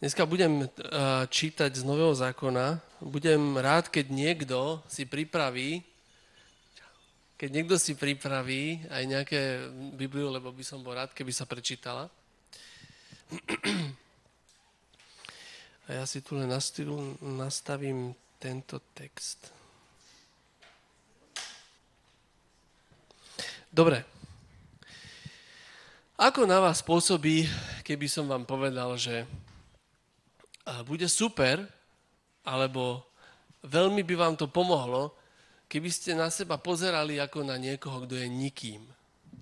Dneska budem uh, čítať z Nového zákona. Budem rád, keď niekto si pripraví, keď niekto si pripraví aj nejaké Bibliu, lebo by som bol rád, keby sa prečítala. A ja si tu len nastavím tento text. Dobre. Ako na vás pôsobí, keby som vám povedal, že bude super, alebo veľmi by vám to pomohlo, keby ste na seba pozerali ako na niekoho, kto je nikým,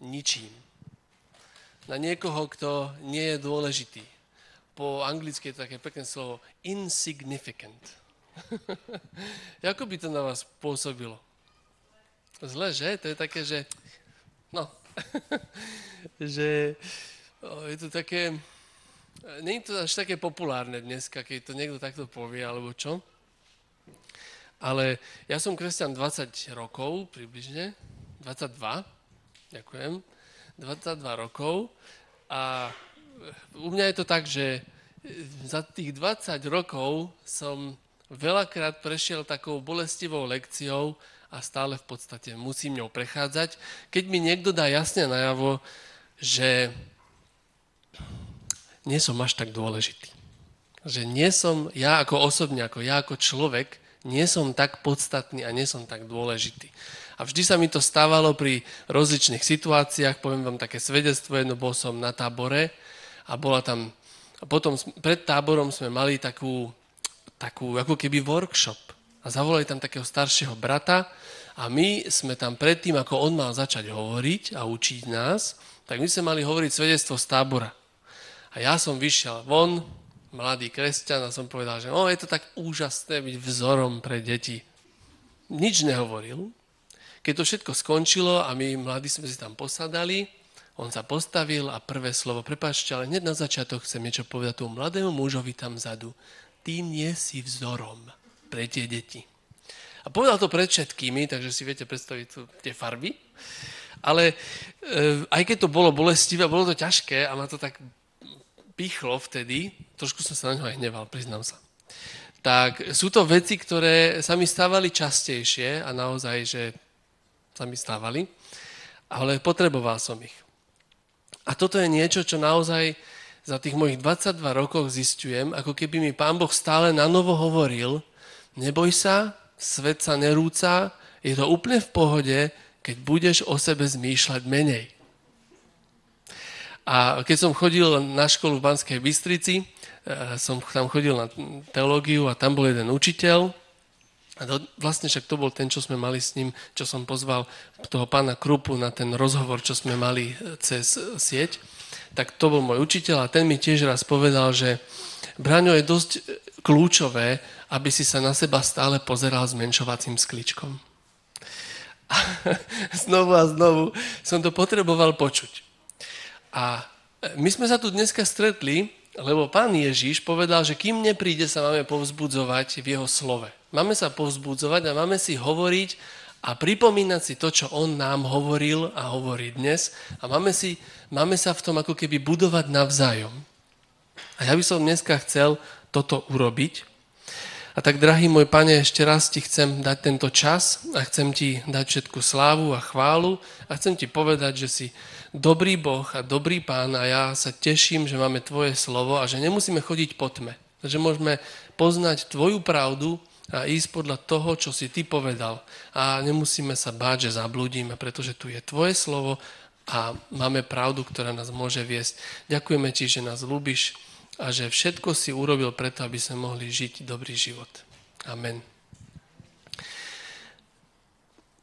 ničím. Na niekoho, kto nie je dôležitý. Po anglicky je to také pekné slovo insignificant. ako by to na vás pôsobilo? Zle, že? To je také, že... No. že je to také nie je to až také populárne dneska, keď to niekto takto povie, alebo čo. Ale ja som kresťan 20 rokov približne, 22, ďakujem, 22 rokov a u mňa je to tak, že za tých 20 rokov som veľakrát prešiel takou bolestivou lekciou a stále v podstate musím ňou prechádzať. Keď mi niekto dá jasne najavo, že nie som až tak dôležitý. Že nie som, ja ako osobne, ako ja ako človek, nie som tak podstatný a nie som tak dôležitý. A vždy sa mi to stávalo pri rozličných situáciách, poviem vám také svedectvo, jedno bol som na tábore a bola tam, a potom pred táborom sme mali takú, takú ako keby workshop a zavolali tam takého staršieho brata a my sme tam predtým, ako on mal začať hovoriť a učiť nás, tak my sme mali hovoriť svedectvo z tábora. A ja som vyšiel von, mladý kresťan, a som povedal, že no, je to tak úžasné byť vzorom pre deti. Nič nehovoril. Keď to všetko skončilo a my mladí sme si tam posadali, on sa postavil a prvé slovo, prepáčte, ale hneď na začiatok chcem niečo povedať tomu mladému mužovi tam vzadu. Ty nie si vzorom pre tie deti. A povedal to pred všetkými, takže si viete predstaviť tu tie farby. Ale e, aj keď to bolo bolestivé, bolo to ťažké a ma to tak pichlo vtedy, trošku som sa na ňo aj hneval, priznám sa. Tak sú to veci, ktoré sa mi stávali častejšie a naozaj, že sa mi stávali, ale potreboval som ich. A toto je niečo, čo naozaj za tých mojich 22 rokov zistujem, ako keby mi Pán Boh stále na novo hovoril, neboj sa, svet sa nerúca, je to úplne v pohode, keď budeš o sebe zmýšľať menej. A keď som chodil na školu v Banskej Bystrici, eh, som tam chodil na teológiu a tam bol jeden učiteľ, a to, vlastne však to bol ten, čo sme mali s ním, čo som pozval toho pána Krupu na ten rozhovor, čo sme mali eh, cez sieť. Tak to bol môj učiteľ a ten mi tiež raz povedal, že Braňo je dosť kľúčové, aby si sa na seba stále pozeral s menšovacím skličkom. A znovu a znovu som to potreboval počuť. A my sme sa tu dneska stretli, lebo pán Ježíš povedal, že kým nepríde, sa máme povzbudzovať v jeho slove. Máme sa povzbudzovať a máme si hovoriť a pripomínať si to, čo on nám hovoril a hovorí dnes a máme, si, máme sa v tom ako keby budovať navzájom. A ja by som dneska chcel toto urobiť. A tak, drahý môj pane, ešte raz ti chcem dať tento čas a chcem ti dať všetku slávu a chválu a chcem ti povedať, že si dobrý Boh a dobrý Pán a ja sa teším, že máme Tvoje slovo a že nemusíme chodiť po tme. Že môžeme poznať Tvoju pravdu a ísť podľa toho, čo si Ty povedal. A nemusíme sa báť, že zabludíme, pretože tu je Tvoje slovo a máme pravdu, ktorá nás môže viesť. Ďakujeme Ti, že nás ľúbiš a že všetko si urobil preto, aby sme mohli žiť dobrý život. Amen.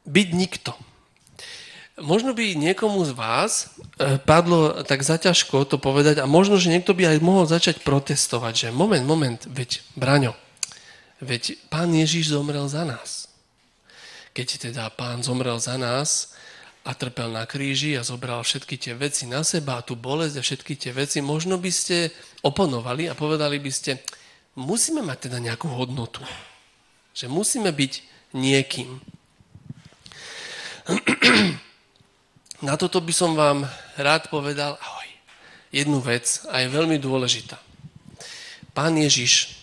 Byť nikto. Možno by niekomu z vás e, padlo tak zaťažko to povedať a možno, že niekto by aj mohol začať protestovať, že moment, moment, veď, Braňo, veď pán Ježiš zomrel za nás. Keď teda pán zomrel za nás a trpel na kríži a zobral všetky tie veci na seba a tú bolesť a všetky tie veci, možno by ste oponovali a povedali by ste, musíme mať teda nejakú hodnotu. Že musíme byť niekým. Na toto by som vám rád povedal ahoj, jednu vec a je veľmi dôležitá. pán Ježiš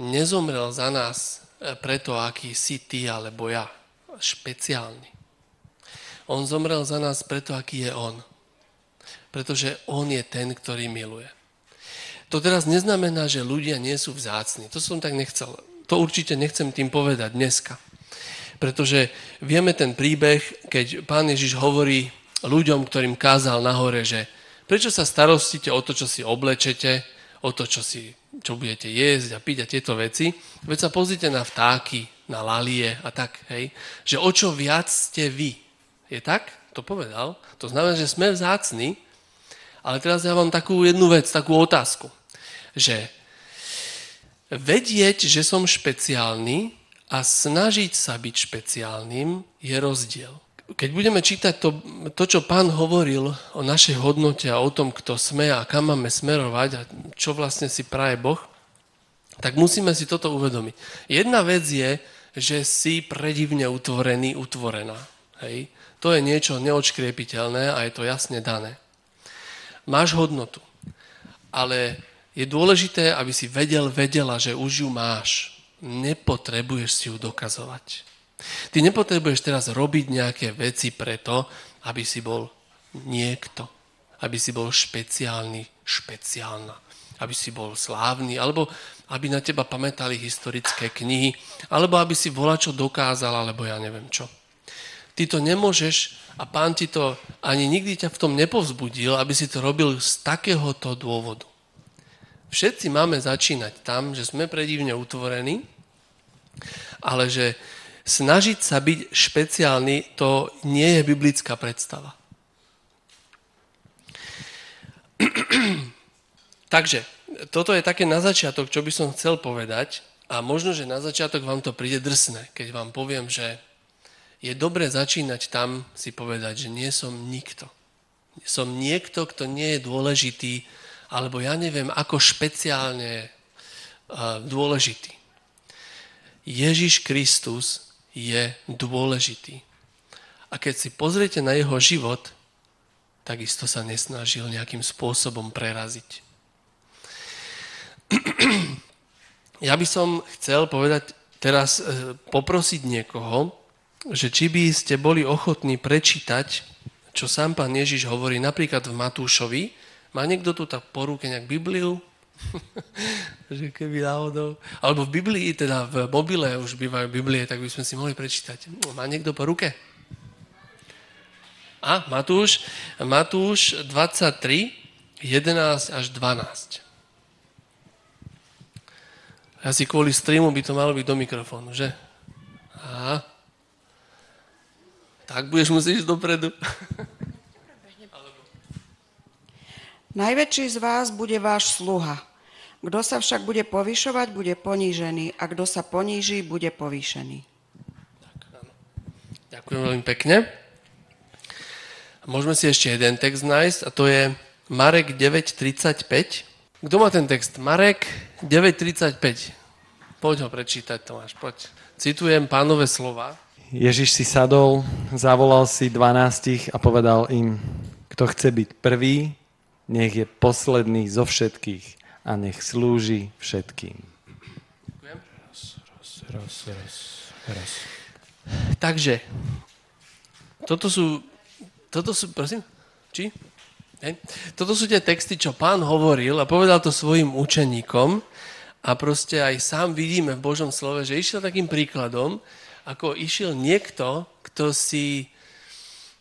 nezomrel za nás e, preto, aký si ty alebo ja. Špeciálny. On zomrel za nás preto, aký je on. Pretože on je ten, ktorý miluje. To teraz neznamená, že ľudia nie sú vzácni. To som tak nechcel. To určite nechcem tým povedať dneska. Pretože vieme ten príbeh, keď pán Ježiš hovorí ľuďom, ktorým kázal nahore, že prečo sa starostíte o to, čo si oblečete, o to, čo, si, čo budete jesť a piť a tieto veci. Veď sa pozrite na vtáky, na lalie a tak, hej. Že o čo viac ste vy. Je tak? To povedal. To znamená, že sme vzácni, ale teraz ja vám takú jednu vec, takú otázku. Že vedieť, že som špeciálny a snažiť sa byť špeciálnym je rozdiel keď budeme čítať to, to, čo pán hovoril o našej hodnote a o tom, kto sme a kam máme smerovať a čo vlastne si praje Boh, tak musíme si toto uvedomiť. Jedna vec je, že si predivne utvorený, utvorená. Hej? To je niečo neočkriepiteľné a je to jasne dané. Máš hodnotu, ale je dôležité, aby si vedel, vedela, že už ju máš. Nepotrebuješ si ju dokazovať. Ty nepotrebuješ teraz robiť nejaké veci preto, aby si bol niekto, aby si bol špeciálny, špeciálna, aby si bol slávny, alebo aby na teba pamätali historické knihy, alebo aby si čo dokázal, alebo ja neviem čo. Ty to nemôžeš a pán ti to ani nikdy ťa v tom nepovzbudil, aby si to robil z takéhoto dôvodu. Všetci máme začínať tam, že sme predivne utvorení, ale že snažiť sa byť špeciálny, to nie je biblická predstava. Takže, toto je také na začiatok, čo by som chcel povedať a možno, že na začiatok vám to príde drsné, keď vám poviem, že je dobre začínať tam si povedať, že nie som nikto. Som niekto, kto nie je dôležitý, alebo ja neviem, ako špeciálne dôležitý. Ježiš Kristus je dôležitý. A keď si pozriete na jeho život, takisto sa nesnažil nejakým spôsobom preraziť. Ja by som chcel povedať teraz, e, poprosiť niekoho, že či by ste boli ochotní prečítať, čo sám pán Ježiš hovorí napríklad v Matúšovi. Má niekto tu tak po ruke nejak Bibliu? že keby náhodou... Alebo v Biblii, teda v mobile už bývajú Biblie, tak by sme si mohli prečítať. Má niekto po ruke? A, Matúš, Matúš 23, 11 až 12. Asi kvôli streamu by to malo byť do mikrofónu, že? A. Tak budeš musieť ísť dopredu. Najväčší z vás bude váš sluha. Kto sa však bude povyšovať, bude ponížený a kto sa poníži, bude povýšený. Ďakujem veľmi pekne. Môžeme si ešte jeden text nájsť a to je Marek 9.35. Kto má ten text? Marek 9.35. Poď ho prečítať, Tomáš, poď. Citujem pánové slova. Ježiš si sadol, zavolal si dvanástich a povedal im, kto chce byť prvý, nech je posledný zo všetkých a nech slúži všetkým. Ďakujem. Raz, raz, raz, raz, raz. Takže, toto sú, toto sú, prosím, či? Hej. Toto sú tie texty, čo pán hovoril a povedal to svojim učeníkom a proste aj sám vidíme v Božom slove, že išiel takým príkladom, ako išiel niekto, kto si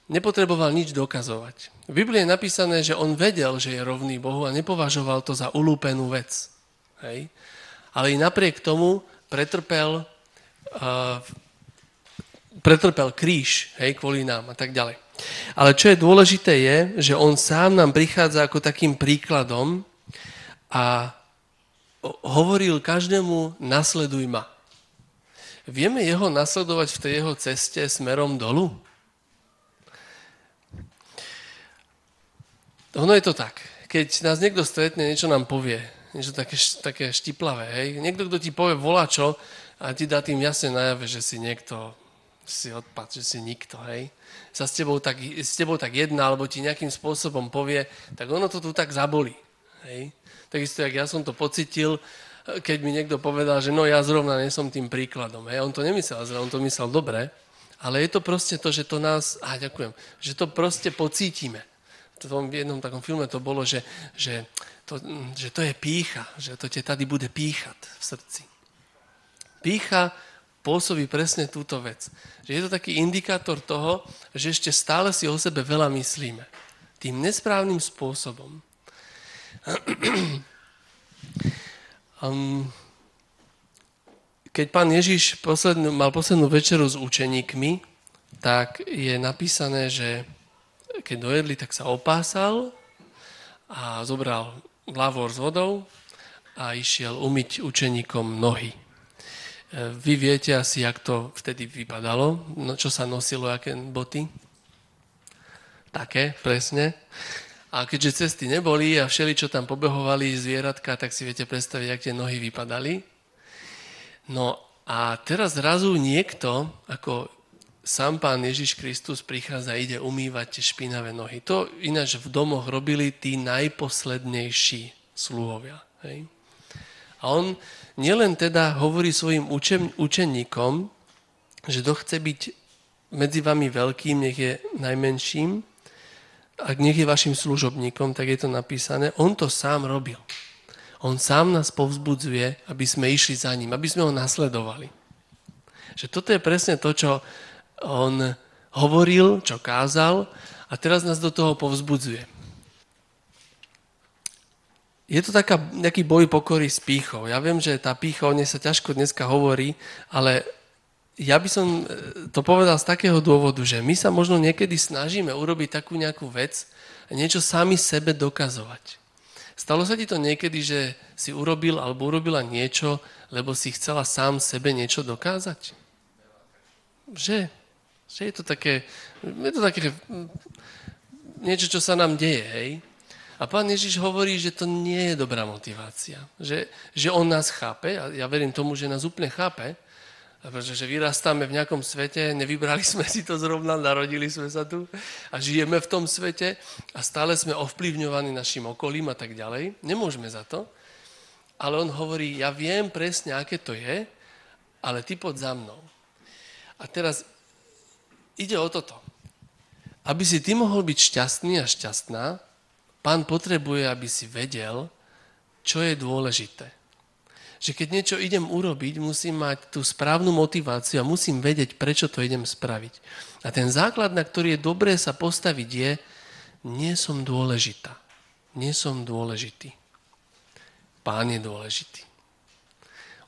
nepotreboval nič dokazovať. V Biblii je napísané, že on vedel, že je rovný Bohu a nepovažoval to za ulúpenú vec. Hej? Ale i napriek tomu pretrpel, uh, pretrpel kríž hej, kvôli nám a tak ďalej. Ale čo je dôležité je, že on sám nám prichádza ako takým príkladom a hovoril každému nasleduj ma. Vieme jeho nasledovať v tej jeho ceste smerom dolu? Ono je to tak. Keď nás niekto stretne, niečo nám povie, niečo také, také štiplavé, hej. Niekto, kto ti povie čo a ti dá tým jasne najave, že si niekto, si odpad, že si nikto, hej. Sa s tebou, tak, s tebou tak jedna, alebo ti nejakým spôsobom povie, tak ono to tu tak zabolí. Hej? Takisto, jak ja som to pocitil, keď mi niekto povedal, že no ja zrovna nie som tým príkladom. Hej? On to nemyslel zle, on to myslel dobre, ale je to proste to, že to nás, a ďakujem, že to proste pocítime. V tom jednom takom filme to bolo, že, že, to, že to je pícha, že to te tady bude píchať v srdci. Pícha pôsobí presne túto vec. Že je to taký indikátor toho, že ešte stále si o sebe veľa myslíme. Tým nesprávnym spôsobom. Um, keď pán Ježiš poslednú, mal poslednú večeru s učeníkmi, tak je napísané, že keď dojedli, tak sa opásal a zobral lavor s vodou a išiel umyť učeníkom nohy. E, vy viete asi, jak to vtedy vypadalo, no, čo sa nosilo, aké boty? Také, presne. A keďže cesty neboli a všeli, čo tam pobehovali zvieratka, tak si viete predstaviť, jak tie nohy vypadali. No a teraz zrazu niekto, ako sám pán Ježiš Kristus prichádza a ide umývať tie špinavé nohy. To ináč v domoch robili tí najposlednejší sluhovia. Hej? A on nielen teda hovorí svojim učen, učeníkom, že to chce byť medzi vami veľkým, nech je najmenším, ak nech je vašim služobníkom, tak je to napísané, on to sám robil. On sám nás povzbudzuje, aby sme išli za ním, aby sme ho nasledovali. Že toto je presne to, čo on hovoril, čo kázal a teraz nás do toho povzbudzuje. Je to taká, nejaký boj pokory s pýchou. Ja viem, že tá pýcha, o nej sa ťažko dneska hovorí, ale ja by som to povedal z takého dôvodu, že my sa možno niekedy snažíme urobiť takú nejakú vec a niečo sami sebe dokazovať. Stalo sa ti to niekedy, že si urobil alebo urobila niečo, lebo si chcela sám sebe niečo dokázať? Že? Že je to také, je to také niečo, čo sa nám deje, hej? A pán Ježiš hovorí, že to nie je dobrá motivácia. Že, že on nás chápe, a ja verím tomu, že nás úplne chápe, pretože vyrastáme v nejakom svete, nevybrali sme si to zrovna, narodili sme sa tu a žijeme v tom svete a stále sme ovplyvňovaní našim okolím a tak ďalej. Nemôžeme za to. Ale on hovorí, ja viem presne, aké to je, ale ty pod za mnou. A teraz ide o toto. Aby si ty mohol byť šťastný a šťastná, pán potrebuje, aby si vedel, čo je dôležité že keď niečo idem urobiť, musím mať tú správnu motiváciu a musím vedieť, prečo to idem spraviť. A ten základ, na ktorý je dobré sa postaviť, je, nie som dôležitá. Nie som dôležitý. Pán je dôležitý.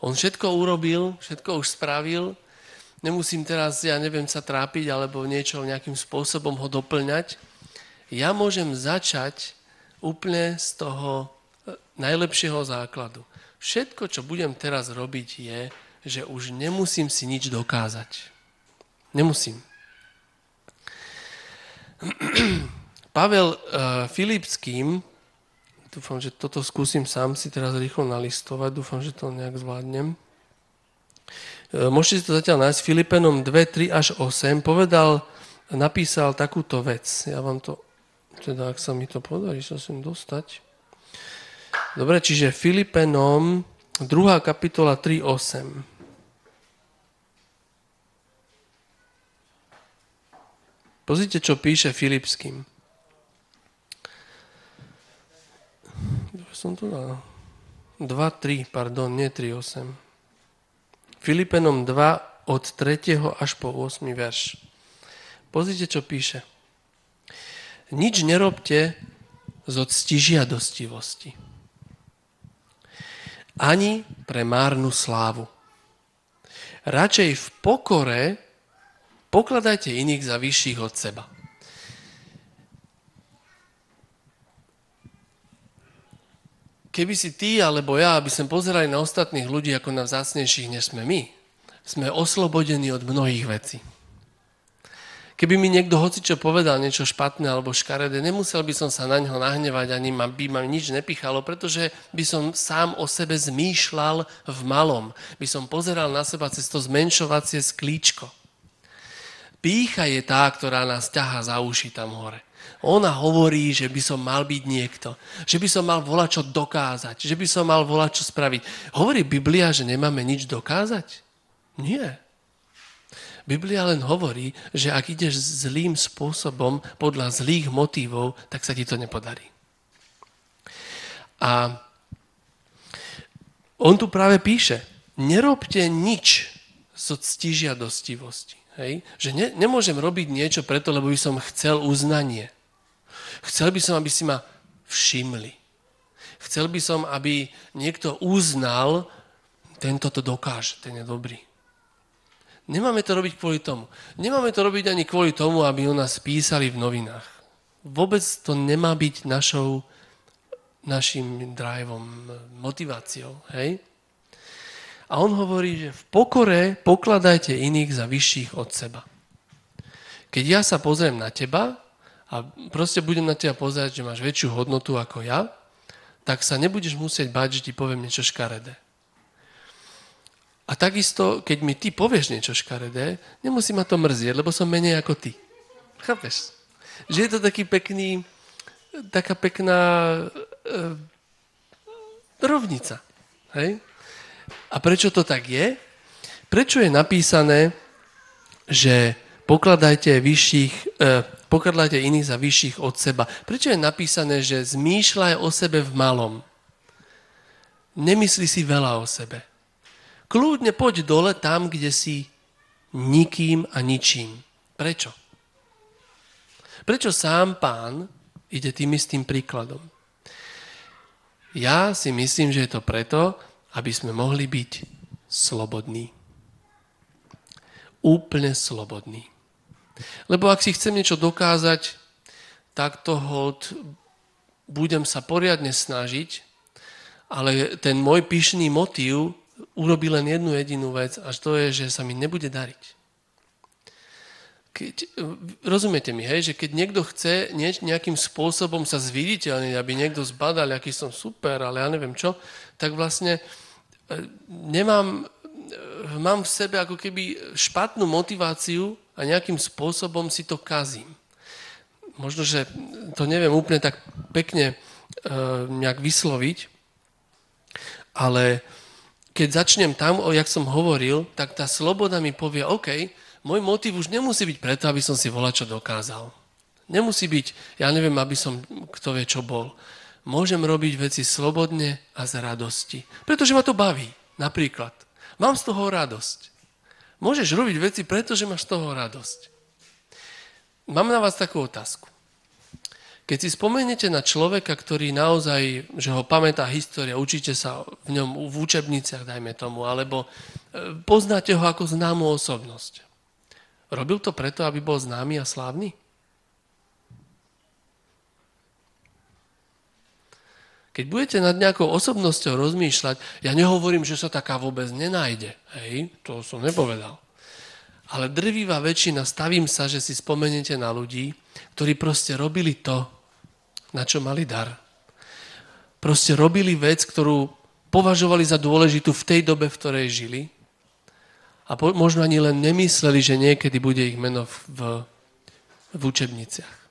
On všetko urobil, všetko už spravil, nemusím teraz, ja neviem, sa trápiť alebo niečo nejakým spôsobom ho doplňať. Ja môžem začať úplne z toho eh, najlepšieho základu. Všetko, čo budem teraz robiť, je, že už nemusím si nič dokázať. Nemusím. Pavel uh, Filipským, dúfam, že toto skúsim sám si teraz rýchlo nalistovať, dúfam, že to nejak zvládnem. Uh, môžete si to zatiaľ nájsť. Filipenom 2, 3 až 8 povedal, napísal takúto vec. Ja vám to, teda ak sa mi to podarí sa sem dostať. Dobre, čiže Filipenom, 2. kapitola 3.8. Pozrite, čo píše Filipským. som to dal? 2.3, pardon, nie 3.8. Filipenom 2 od 3. až po 8. verš. Pozrite, čo píše. Nič nerobte z ctižiadostivosti ani pre márnu slávu. Radšej v pokore pokladajte iných za vyšších od seba. Keby si ty alebo ja, aby sme pozerali na ostatných ľudí ako na vzácnejších, než sme my, sme oslobodení od mnohých vecí. Keby mi niekto hocičo povedal niečo špatné alebo škaredé, nemusel by som sa na ňo nahnevať, ani ma, by ma nič nepichalo, pretože by som sám o sebe zmýšľal v malom. By som pozeral na seba cez to zmenšovacie sklíčko. Pícha je tá, ktorá nás ťaha za uši tam hore. Ona hovorí, že by som mal byť niekto, že by som mal volať čo dokázať, že by som mal volať čo spraviť. Hovorí Biblia, že nemáme nič dokázať? Nie. Biblia len hovorí, že ak ideš zlým spôsobom podľa zlých motívov, tak sa ti to nepodarí. A on tu práve píše, nerobte nič zo ctižiadostivosti. Hej? Že ne, nemôžem robiť niečo preto, lebo by som chcel uznanie. Chcel by som, aby si ma všimli. Chcel by som, aby niekto uznal, tento to dokáže, ten je dobrý. Nemáme to robiť kvôli tomu. Nemáme to robiť ani kvôli tomu, aby o nás písali v novinách. Vôbec to nemá byť našou, našim driveom, motiváciou. Hej? A on hovorí, že v pokore pokladajte iných za vyšších od seba. Keď ja sa pozriem na teba a proste budem na teba pozerať, že máš väčšiu hodnotu ako ja, tak sa nebudeš musieť báť, že ti poviem niečo škaredé. A takisto, keď mi ty povieš niečo škaredé, nemusí ma to mrzieť, lebo som menej ako ty. Chápeš? Že je to taký pekný, taká pekná e, rovnica. Hej? A prečo to tak je? Prečo je napísané, že pokladajte, vyšších, eh, pokladajte iných za vyšších od seba? Prečo je napísané, že zmýšľaj o sebe v malom? Nemyslí si veľa o sebe. Kľudne poď dole tam, kde si nikým a ničím. Prečo? Prečo sám pán ide tým istým príkladom? Ja si myslím, že je to preto, aby sme mohli byť slobodní. Úplne slobodní. Lebo ak si chcem niečo dokázať, tak toho budem sa poriadne snažiť, ale ten môj pyšný motív urobí len jednu jedinú vec, až to je, že sa mi nebude dariť. Keď, rozumiete mi, hej, že keď niekto chce nejakým spôsobom sa zviditeľniť, aby niekto zbadal, aký som super, ale ja neviem čo, tak vlastne nemám, mám v sebe ako keby špatnú motiváciu a nejakým spôsobom si to kazím. Možno, že to neviem úplne tak pekne e, nejak vysloviť, ale keď začnem tam, o jak som hovoril, tak tá sloboda mi povie, OK, môj motiv už nemusí byť preto, aby som si volať, čo dokázal. Nemusí byť, ja neviem, aby som kto vie, čo bol môžem robiť veci slobodne a z radosti. Pretože ma to baví. Napríklad. Mám z toho radosť. Môžeš robiť veci, pretože máš z toho radosť. Mám na vás takú otázku. Keď si spomeniete na človeka, ktorý naozaj, že ho pamätá história, učíte sa v ňom v učebniciach, dajme tomu, alebo e, poznáte ho ako známu osobnosť. Robil to preto, aby bol známy a slávny? Keď budete nad nejakou osobnosťou rozmýšľať, ja nehovorím, že sa taká vôbec nenájde. Hej, to som nepovedal. Ale drvivá väčšina, stavím sa, že si spomeniete na ľudí, ktorí proste robili to, na čo mali dar. Proste robili vec, ktorú považovali za dôležitú v tej dobe, v ktorej žili. A po, možno ani len nemysleli, že niekedy bude ich meno v, v, v učebniciach.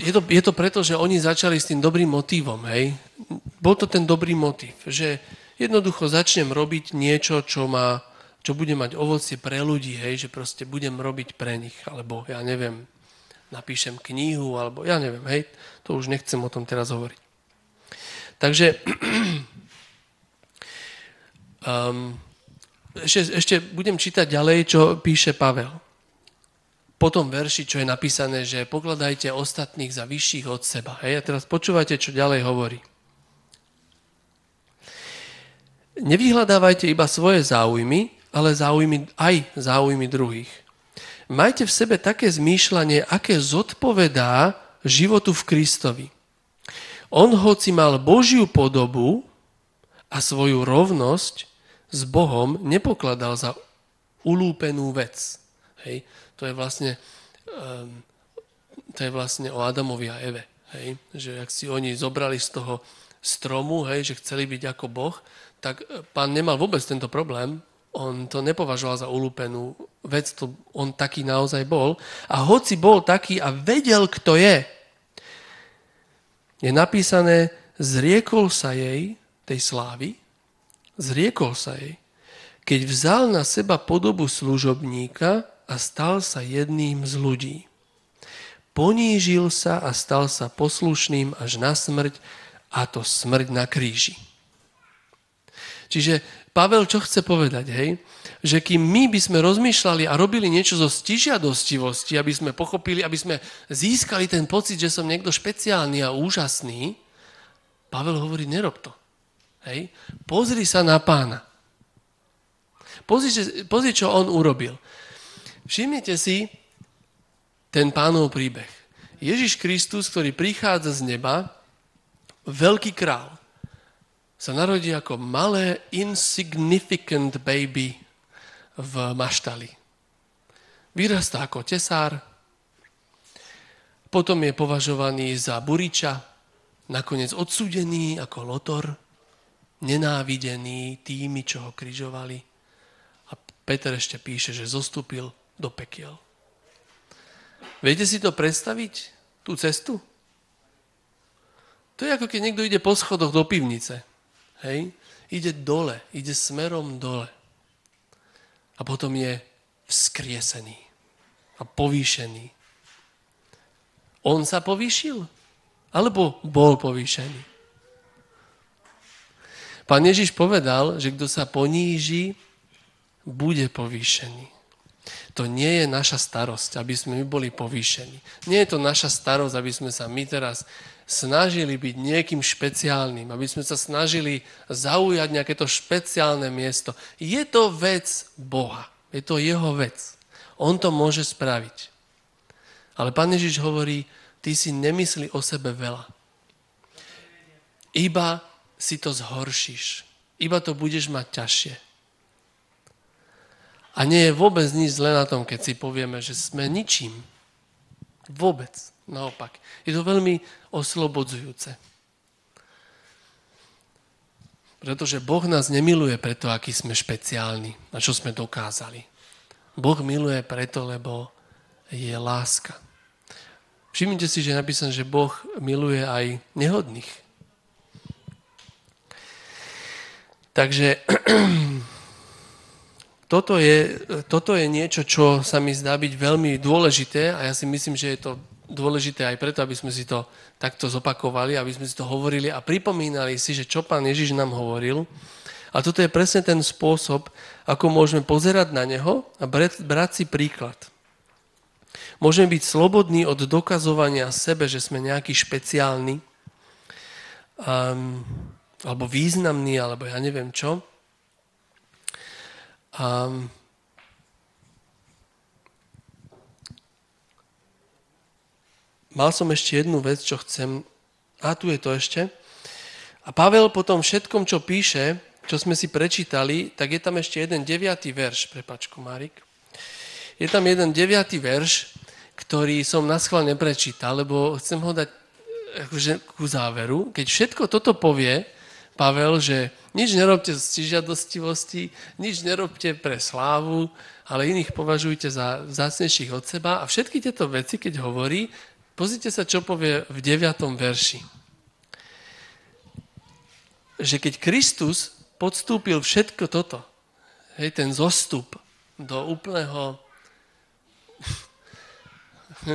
je to, je to preto, že oni začali s tým dobrým motívom, hej? Bol to ten dobrý motív, že jednoducho začnem robiť niečo, čo, má, čo bude mať ovocie pre ľudí, hej? Že proste budem robiť pre nich, alebo ja neviem, napíšem knihu, alebo ja neviem, hej? To už nechcem o tom teraz hovoriť. Takže um, ešte, ešte budem čítať ďalej, čo píše Pavel po tom verši, čo je napísané, že pokladajte ostatných za vyšších od seba. Hej? A teraz počúvajte, čo ďalej hovorí. Nevyhľadávajte iba svoje záujmy, ale záujmy, aj záujmy druhých. Majte v sebe také zmýšľanie, aké zodpovedá životu v Kristovi. On, hoci mal Božiu podobu a svoju rovnosť s Bohom, nepokladal za ulúpenú vec. Hej to je vlastne, um, to je vlastne o Adamovi a Eve. Hej? Že ak si oni zobrali z toho stromu, hej, že chceli byť ako Boh, tak e, pán nemal vôbec tento problém, On to nepovažoval za ulúpenú vec, to on taký naozaj bol. A hoci bol taký a vedel, kto je, je napísané, zriekol sa jej, tej slávy, zriekol sa jej, keď vzal na seba podobu služobníka a stal sa jedným z ľudí. Ponížil sa a stal sa poslušným až na smrť, a to smrť na kríži. Čiže Pavel čo chce povedať, hej? Že kým my by sme rozmýšľali a robili niečo zo stižiadostivosti, aby sme pochopili, aby sme získali ten pocit, že som niekto špeciálny a úžasný, Pavel hovorí, nerob to. Hej? Pozri sa na pána. Pozri, pozri, čo on urobil. Všimnite si ten pánov príbeh. Ježiš Kristus, ktorý prichádza z neba, veľký král, sa narodí ako malé insignificant baby v maštali. Vyrastá ako tesár, potom je považovaný za buriča, nakoniec odsúdený ako lotor, nenávidený tými, čo ho križovali. A Peter ešte píše, že zostúpil do pekiel. Viete si to predstaviť, tú cestu? To je ako keď niekto ide po schodoch do pivnice. Hej? Ide dole, ide smerom dole. A potom je vzkriesený a povýšený. On sa povýšil? Alebo bol povýšený? Pán Ježiš povedal, že kto sa poníži, bude povýšený. To nie je naša starosť, aby sme my boli povýšení. Nie je to naša starosť, aby sme sa my teraz snažili byť niekým špeciálnym, aby sme sa snažili zaujať nejaké to špeciálne miesto. Je to vec Boha. Je to jeho vec. On to môže spraviť. Ale Pán Ježiš hovorí, ty si nemyslí o sebe veľa. Iba si to zhoršíš. Iba to budeš mať ťažšie. A nie je vôbec nič zle na tom, keď si povieme, že sme ničím. Vôbec. Naopak. Je to veľmi oslobodzujúce. Pretože Boh nás nemiluje preto, aký sme špeciálni a čo sme dokázali. Boh miluje preto, lebo je láska. Všimnite si, že je napísané, že Boh miluje aj nehodných. Takže toto je, toto je niečo, čo sa mi zdá byť veľmi dôležité a ja si myslím, že je to dôležité aj preto, aby sme si to takto zopakovali, aby sme si to hovorili a pripomínali si, že čo pán Ježiš nám hovoril. A toto je presne ten spôsob, ako môžeme pozerať na neho a brať, si príklad. Môžeme byť slobodní od dokazovania sebe, že sme nejaký špeciálny, um, alebo významný, alebo ja neviem čo. Um, mal som ešte jednu vec, čo chcem... A tu je to ešte. A Pavel po tom všetkom, čo píše, čo sme si prečítali, tak je tam ešte jeden deviatý verš. Prepačku, Marik. Je tam jeden deviatý verš, ktorý som na schvál neprečítal, lebo chcem ho dať akože, ku záveru. Keď všetko toto povie Pavel, že nič nerobte z žiadostivosti, nič nerobte pre slávu, ale iných považujte za zácnejších od seba. A všetky tieto veci, keď hovorí, Pozrite sa, čo povie v 9. verši. Že keď Kristus podstúpil všetko toto, hej, ten zostup do úplného...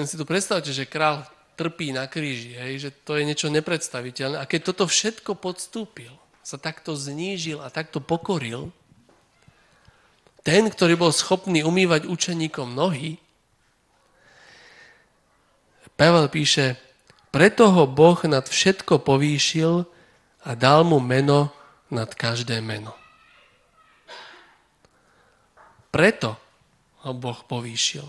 si tu predstavte, že král trpí na kríži, hej, že to je niečo nepredstaviteľné. A keď toto všetko podstúpil, sa takto znížil a takto pokoril, ten, ktorý bol schopný umývať učeníkom nohy, Pavel píše, preto ho Boh nad všetko povýšil a dal mu meno nad každé meno. Preto ho Boh povýšil.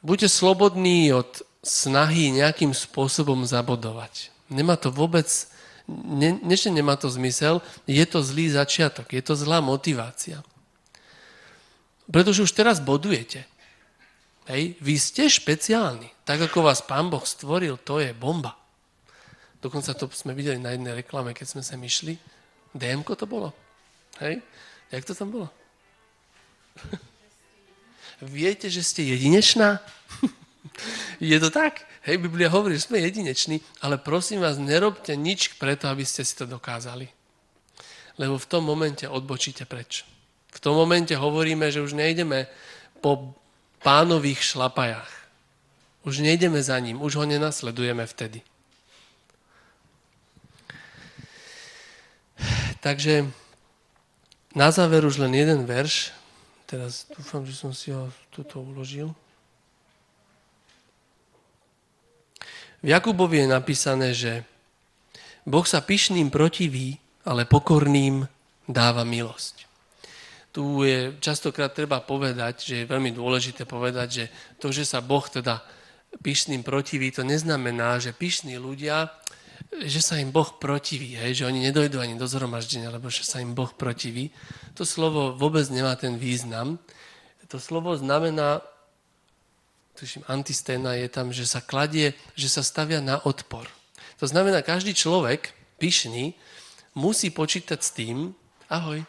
Buďte slobodní od snahy nejakým spôsobom zabodovať. Nemá to vôbec, ne, ne, nemá to zmysel, je to zlý začiatok, je to zlá motivácia. Pretože už teraz bodujete. Hej, vy ste špeciálni. Tak ako vás Pán Boh stvoril, to je bomba. Dokonca to sme videli na jednej reklame, keď sme sa myšli. dm to bolo. Hej? Jak to tam bolo? Viete, že ste jedinečná? Je to tak? Hej, Biblia hovorí, že sme jedineční, ale prosím vás, nerobte nič preto, aby ste si to dokázali. Lebo v tom momente odbočíte preč. V tom momente hovoríme, že už nejdeme po pánových šlapajách. Už nejdeme za ním, už ho nenasledujeme vtedy. Takže na záver už len jeden verš. Teraz dúfam, že som si ho tuto uložil. V Jakubovi je napísané, že Boh sa pyšným protiví, ale pokorným dáva milosť. Tu je častokrát treba povedať, že je veľmi dôležité povedať, že to, že sa Boh teda pyšným protiví, to neznamená, že pyšní ľudia že sa im Boh protiví, hej, že oni nedojdú ani do zhromaždenia, lebo že sa im Boh protiví. To slovo vôbec nemá ten význam. To slovo znamená, tuším, antisténa je tam, že sa kladie, že sa stavia na odpor. To znamená, každý človek, pyšný, musí počítať s tým, ahoj,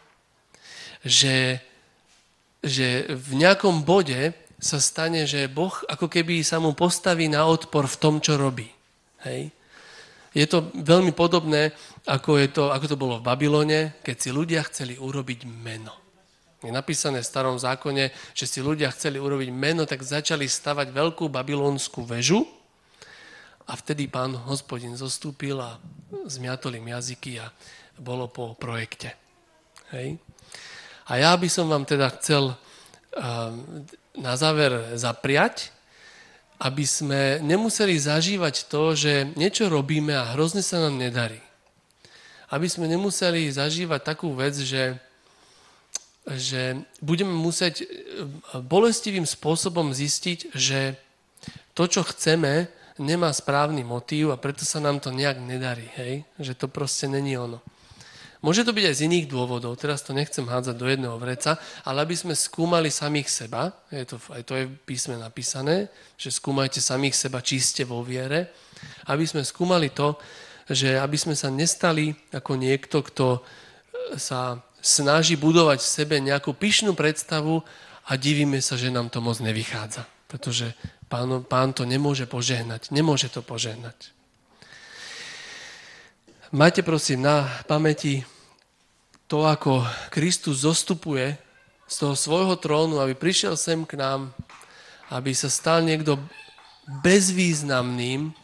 že, že v nejakom bode sa stane, že Boh ako keby sa mu postaví na odpor v tom, čo robí. Hej? Je to veľmi podobné, ako, je to, ako to bolo v Babylone, keď si ľudia chceli urobiť meno. Je napísané v starom zákone, že si ľudia chceli urobiť meno, tak začali stavať veľkú babylonskú väžu a vtedy pán hospodin zostúpil a zmiatol im jazyky a bolo po projekte. Hej. A ja by som vám teda chcel na záver zapriať, aby sme nemuseli zažívať to, že niečo robíme a hrozne sa nám nedarí. Aby sme nemuseli zažívať takú vec, že, že budeme musieť e, bolestivým spôsobom zistiť, že to, čo chceme, nemá správny motív a preto sa nám to nejak nedarí. Hej? Že to proste není ono. Môže to byť aj z iných dôvodov, teraz to nechcem hádzať do jedného vreca, ale aby sme skúmali samých seba, je to, aj to je v písme napísané, že skúmajte samých seba, či ste vo viere, aby sme skúmali to, že aby sme sa nestali ako niekto, kto e, sa snaží budovať v sebe nejakú pyšnú predstavu a divíme sa, že nám to moc nevychádza. Pretože pán, pán to nemôže požehnať. Nemôže to požehnať. Majte prosím na pamäti to, ako Kristus zostupuje z toho svojho trónu, aby prišiel sem k nám, aby sa stal niekto bezvýznamným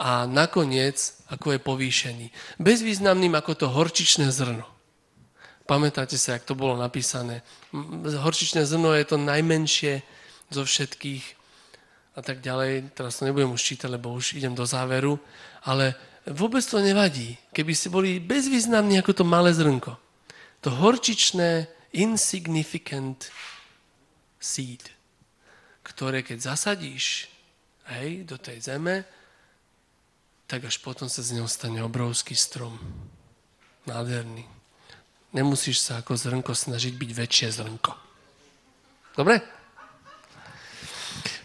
a nakoniec, ako je povýšený. Bezvýznamným ako to horčičné zrno. Pamätáte sa, jak to bolo napísané. Horčičné zrno je to najmenšie zo všetkých a tak ďalej. Teraz to nebudem už čítať, lebo už idem do záveru. Ale vôbec to nevadí, keby ste boli bezvýznamní ako to malé zrnko to horčičné insignificant seed, ktoré keď zasadíš hej, do tej zeme, tak až potom sa z neho stane obrovský strom. Nádherný. Nemusíš sa ako zrnko snažiť byť väčšie zrnko. Dobre?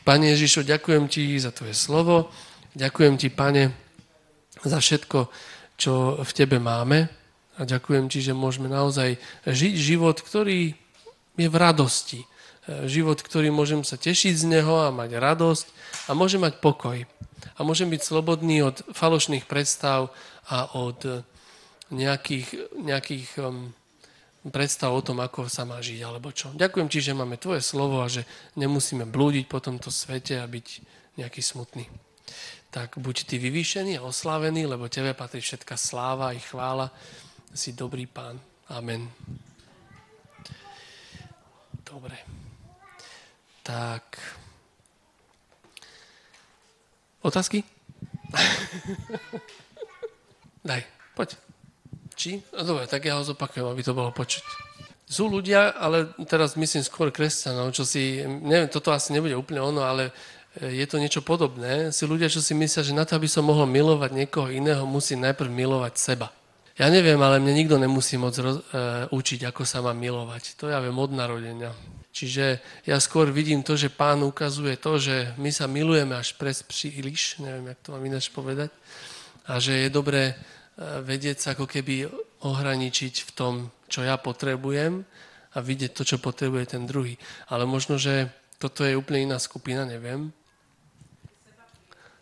Pane Ježišo, ďakujem ti za tvoje slovo. Ďakujem ti, pane, za všetko, čo v tebe máme. A ďakujem ti, že môžeme naozaj žiť život, ktorý je v radosti. Život, ktorý môžem sa tešiť z neho a mať radosť a môžem mať pokoj. A môžem byť slobodný od falošných predstav a od nejakých, nejakých um, predstav o tom, ako sa má žiť alebo čo. Ďakujem ti, že máme tvoje slovo a že nemusíme blúdiť po tomto svete a byť nejaký smutný. Tak buď ty vyvýšený a oslávený, lebo tebe patrí všetká sláva i chvála si dobrý pán. Amen. Dobre. Tak. Otázky? Daj, poď. Či? No, dobre, tak ja ho zopakujem, aby to bolo počuť. Sú ľudia, ale teraz myslím skôr kresťanov, čo si, neviem, toto asi nebude úplne ono, ale je to niečo podobné. Sú ľudia, čo si myslia, že na to, aby som mohol milovať niekoho iného, musí najprv milovať seba. Ja neviem, ale mne nikto nemusí moc roz, e, učiť, ako sa má milovať. To ja viem od narodenia. Čiže ja skôr vidím to, že pán ukazuje to, že my sa milujeme až pres príliš, neviem, jak to mám ináč povedať, a že je dobré e, vedieť sa ako keby ohraničiť v tom, čo ja potrebujem a vidieť to, čo potrebuje ten druhý. Ale možno, že toto je úplne iná skupina, neviem.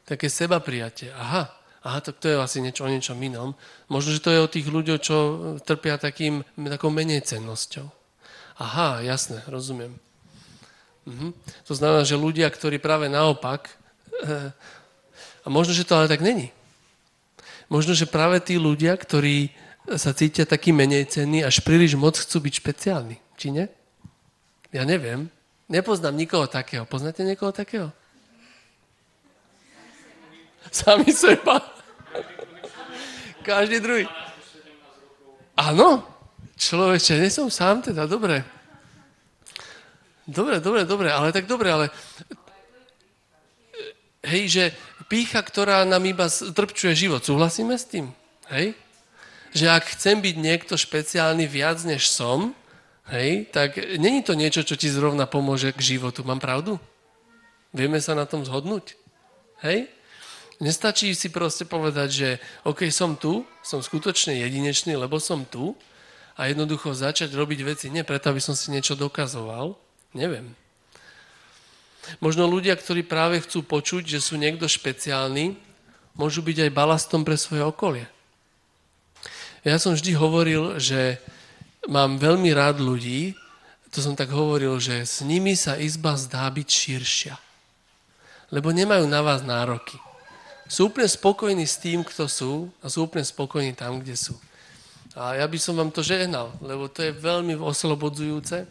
Také seba prijatie. Aha, aha, tak to je asi niečo o niečom inom. Možno, že to je o tých ľuďoch, čo trpia takým, takou menej cennosťou. Aha, jasné, rozumiem. Mhm. To znamená, že ľudia, ktorí práve naopak, eh, a možno, že to ale tak není. Možno, že práve tí ľudia, ktorí sa cítia taký menej cenní, až príliš moc chcú byť špeciálni. Či nie? Ja neviem. Nepoznám nikoho takého. Poznáte niekoho takého? Sami seba. Každý druhý. Áno. Človeče, nie som sám teda, dobre. Dobre, dobre, dobre, ale tak dobre, ale hej, že pícha, ktorá nám iba trpčuje život, súhlasíme s tým? Hej? Že ak chcem byť niekto špeciálny viac, než som, hej, tak není to niečo, čo ti zrovna pomôže k životu. Mám pravdu? Vieme sa na tom zhodnúť? Hej? Nestačí si proste povedať, že OK, som tu, som skutočne jedinečný, lebo som tu a jednoducho začať robiť veci nie preto, aby som si niečo dokazoval. Neviem. Možno ľudia, ktorí práve chcú počuť, že sú niekto špeciálny, môžu byť aj balastom pre svoje okolie. Ja som vždy hovoril, že mám veľmi rád ľudí, to som tak hovoril, že s nimi sa izba zdá byť širšia. Lebo nemajú na vás nároky sú úplne spokojní s tým, kto sú a sú úplne spokojní tam, kde sú. A ja by som vám to žehnal, lebo to je veľmi oslobodzujúce.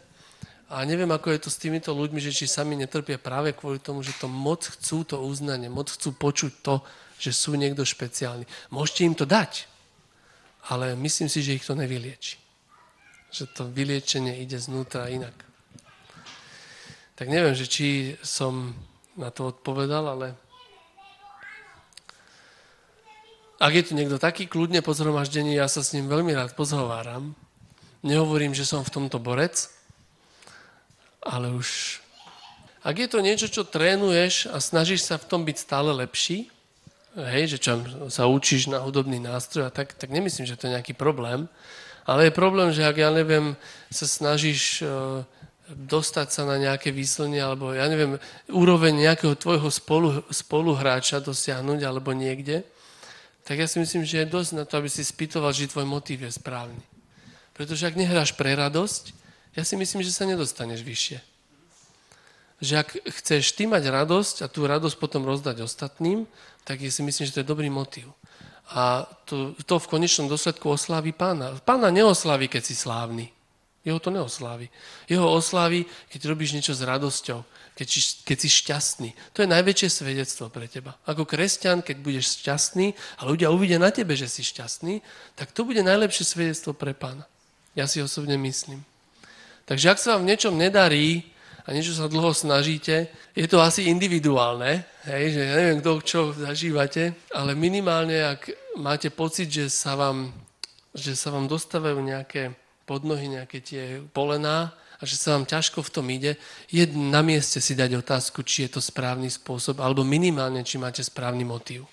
A neviem, ako je to s týmito ľuďmi, že či sami netrpia práve kvôli tomu, že to moc chcú to uznanie, moc chcú počuť to, že sú niekto špeciálny. Môžete im to dať, ale myslím si, že ich to nevylieči. Že to vyliečenie ide znútra inak. Tak neviem, že či som na to odpovedal, ale Ak je tu niekto taký kľudne po zhromaždení, ja sa s ním veľmi rád pozhováram. Nehovorím, že som v tomto borec, ale už... Ak je to niečo, čo trénuješ a snažíš sa v tom byť stále lepší, hej, že čo sa učíš na hudobný nástroj a tak, tak nemyslím, že to je nejaký problém. Ale je problém, že ak ja neviem, sa snažíš uh, dostať sa na nejaké výslenie, alebo ja neviem, úroveň nejakého tvojho spolu, spoluhráča dosiahnuť, alebo niekde, tak ja si myslím, že je dosť na to, aby si spýtoval, že tvoj motív je správny. Pretože ak nehráš pre radosť, ja si myslím, že sa nedostaneš vyššie. Že ak chceš ty mať radosť a tú radosť potom rozdať ostatným, tak ja si myslím, že to je dobrý motív. A to, to v konečnom dôsledku oslávi pána. Pána neoslávi, keď si slávny. Jeho to neoslávi. Jeho oslávi, keď robíš niečo s radosťou keď, si, keď si šťastný. To je najväčšie svedectvo pre teba. Ako kresťan, keď budeš šťastný a ľudia uvidia na tebe, že si šťastný, tak to bude najlepšie svedectvo pre pána. Ja si osobne myslím. Takže ak sa vám v niečom nedarí a niečo sa dlho snažíte, je to asi individuálne, hej, že ja neviem, kto čo zažívate, ale minimálne, ak máte pocit, že sa vám, že sa vám dostávajú nejaké podnohy, nejaké tie polená, a že sa vám ťažko v tom ide, je na mieste si dať otázku, či je to správny spôsob, alebo minimálne, či máte správny motív.